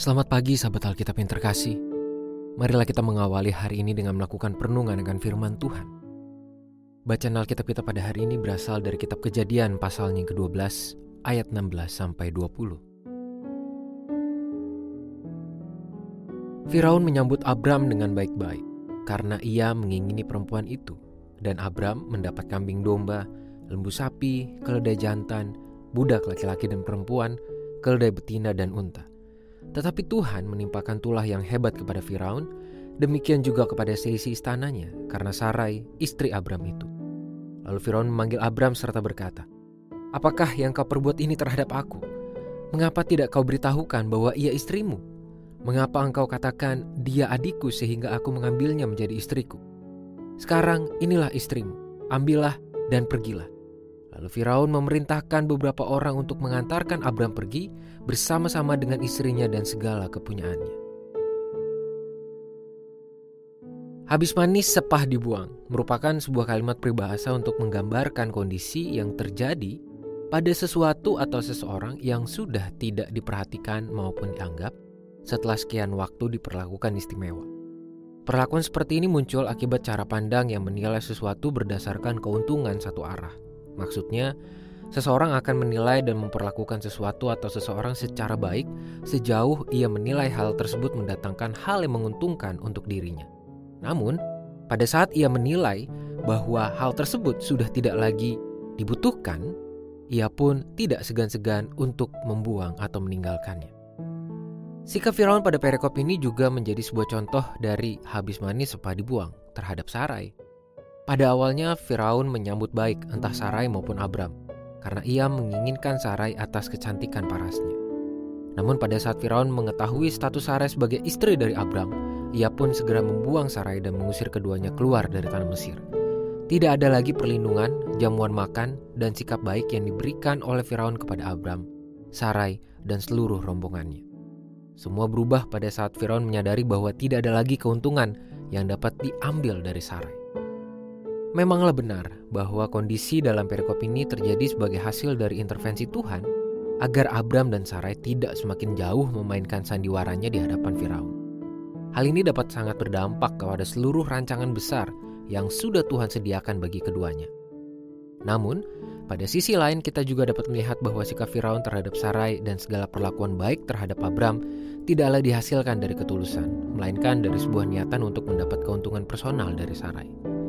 Selamat pagi sahabat Alkitab yang terkasih. Marilah kita mengawali hari ini dengan melakukan perenungan akan firman Tuhan. Bacaan Alkitab kita pada hari ini berasal dari kitab Kejadian pasalnya ke-12 ayat 16 sampai 20. Firaun menyambut Abram dengan baik-baik karena ia mengingini perempuan itu dan Abram mendapat kambing domba, lembu sapi, keledai jantan, budak laki-laki dan perempuan, keledai betina dan unta. Tetapi Tuhan menimpakan tulah yang hebat kepada Firaun, demikian juga kepada seisi istananya, karena Sarai, istri Abram itu. Lalu Firaun memanggil Abram serta berkata, Apakah yang kau perbuat ini terhadap aku? Mengapa tidak kau beritahukan bahwa ia istrimu? Mengapa engkau katakan dia adikku sehingga aku mengambilnya menjadi istriku? Sekarang inilah istrimu, ambillah dan pergilah. Lalu Firaun memerintahkan beberapa orang untuk mengantarkan Abram pergi bersama-sama dengan istrinya dan segala kepunyaannya. Habis manis sepah dibuang merupakan sebuah kalimat peribahasa untuk menggambarkan kondisi yang terjadi pada sesuatu atau seseorang yang sudah tidak diperhatikan maupun dianggap setelah sekian waktu diperlakukan istimewa. Perlakuan seperti ini muncul akibat cara pandang yang menilai sesuatu berdasarkan keuntungan satu arah Maksudnya, seseorang akan menilai dan memperlakukan sesuatu atau seseorang secara baik sejauh ia menilai hal tersebut mendatangkan hal yang menguntungkan untuk dirinya. Namun, pada saat ia menilai bahwa hal tersebut sudah tidak lagi dibutuhkan, ia pun tidak segan-segan untuk membuang atau meninggalkannya. Sikap Firaun pada perikop ini juga menjadi sebuah contoh dari habis manis sepah dibuang terhadap Sarai pada awalnya Firaun menyambut baik entah Sarai maupun Abram karena ia menginginkan Sarai atas kecantikan parasnya. Namun pada saat Firaun mengetahui status Sarai sebagai istri dari Abram, ia pun segera membuang Sarai dan mengusir keduanya keluar dari tanah Mesir. Tidak ada lagi perlindungan, jamuan makan, dan sikap baik yang diberikan oleh Firaun kepada Abram, Sarai, dan seluruh rombongannya. Semua berubah pada saat Firaun menyadari bahwa tidak ada lagi keuntungan yang dapat diambil dari Sarai. Memanglah benar bahwa kondisi dalam perikop ini terjadi sebagai hasil dari intervensi Tuhan agar Abram dan Sarai tidak semakin jauh memainkan sandiwaranya di hadapan Firaun. Hal ini dapat sangat berdampak kepada seluruh rancangan besar yang sudah Tuhan sediakan bagi keduanya. Namun, pada sisi lain kita juga dapat melihat bahwa sikap Firaun terhadap Sarai dan segala perlakuan baik terhadap Abram tidaklah dihasilkan dari ketulusan, melainkan dari sebuah niatan untuk mendapat keuntungan personal dari Sarai.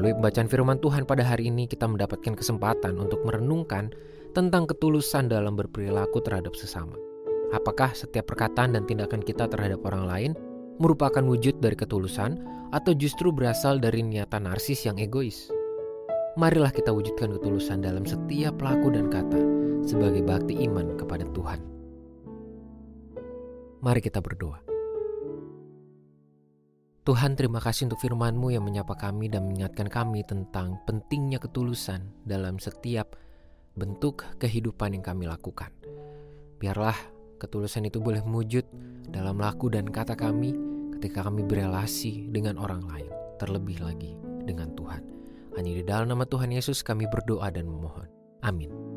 Melalui pembacaan firman Tuhan pada hari ini kita mendapatkan kesempatan untuk merenungkan tentang ketulusan dalam berperilaku terhadap sesama. Apakah setiap perkataan dan tindakan kita terhadap orang lain merupakan wujud dari ketulusan atau justru berasal dari niatan narsis yang egois? Marilah kita wujudkan ketulusan dalam setiap laku dan kata sebagai bakti iman kepada Tuhan. Mari kita berdoa. Tuhan terima kasih untuk firman-Mu yang menyapa kami dan mengingatkan kami tentang pentingnya ketulusan dalam setiap bentuk kehidupan yang kami lakukan. Biarlah ketulusan itu boleh mewujud dalam laku dan kata kami ketika kami berelasi dengan orang lain, terlebih lagi dengan Tuhan. Hanya di dalam nama Tuhan Yesus kami berdoa dan memohon. Amin.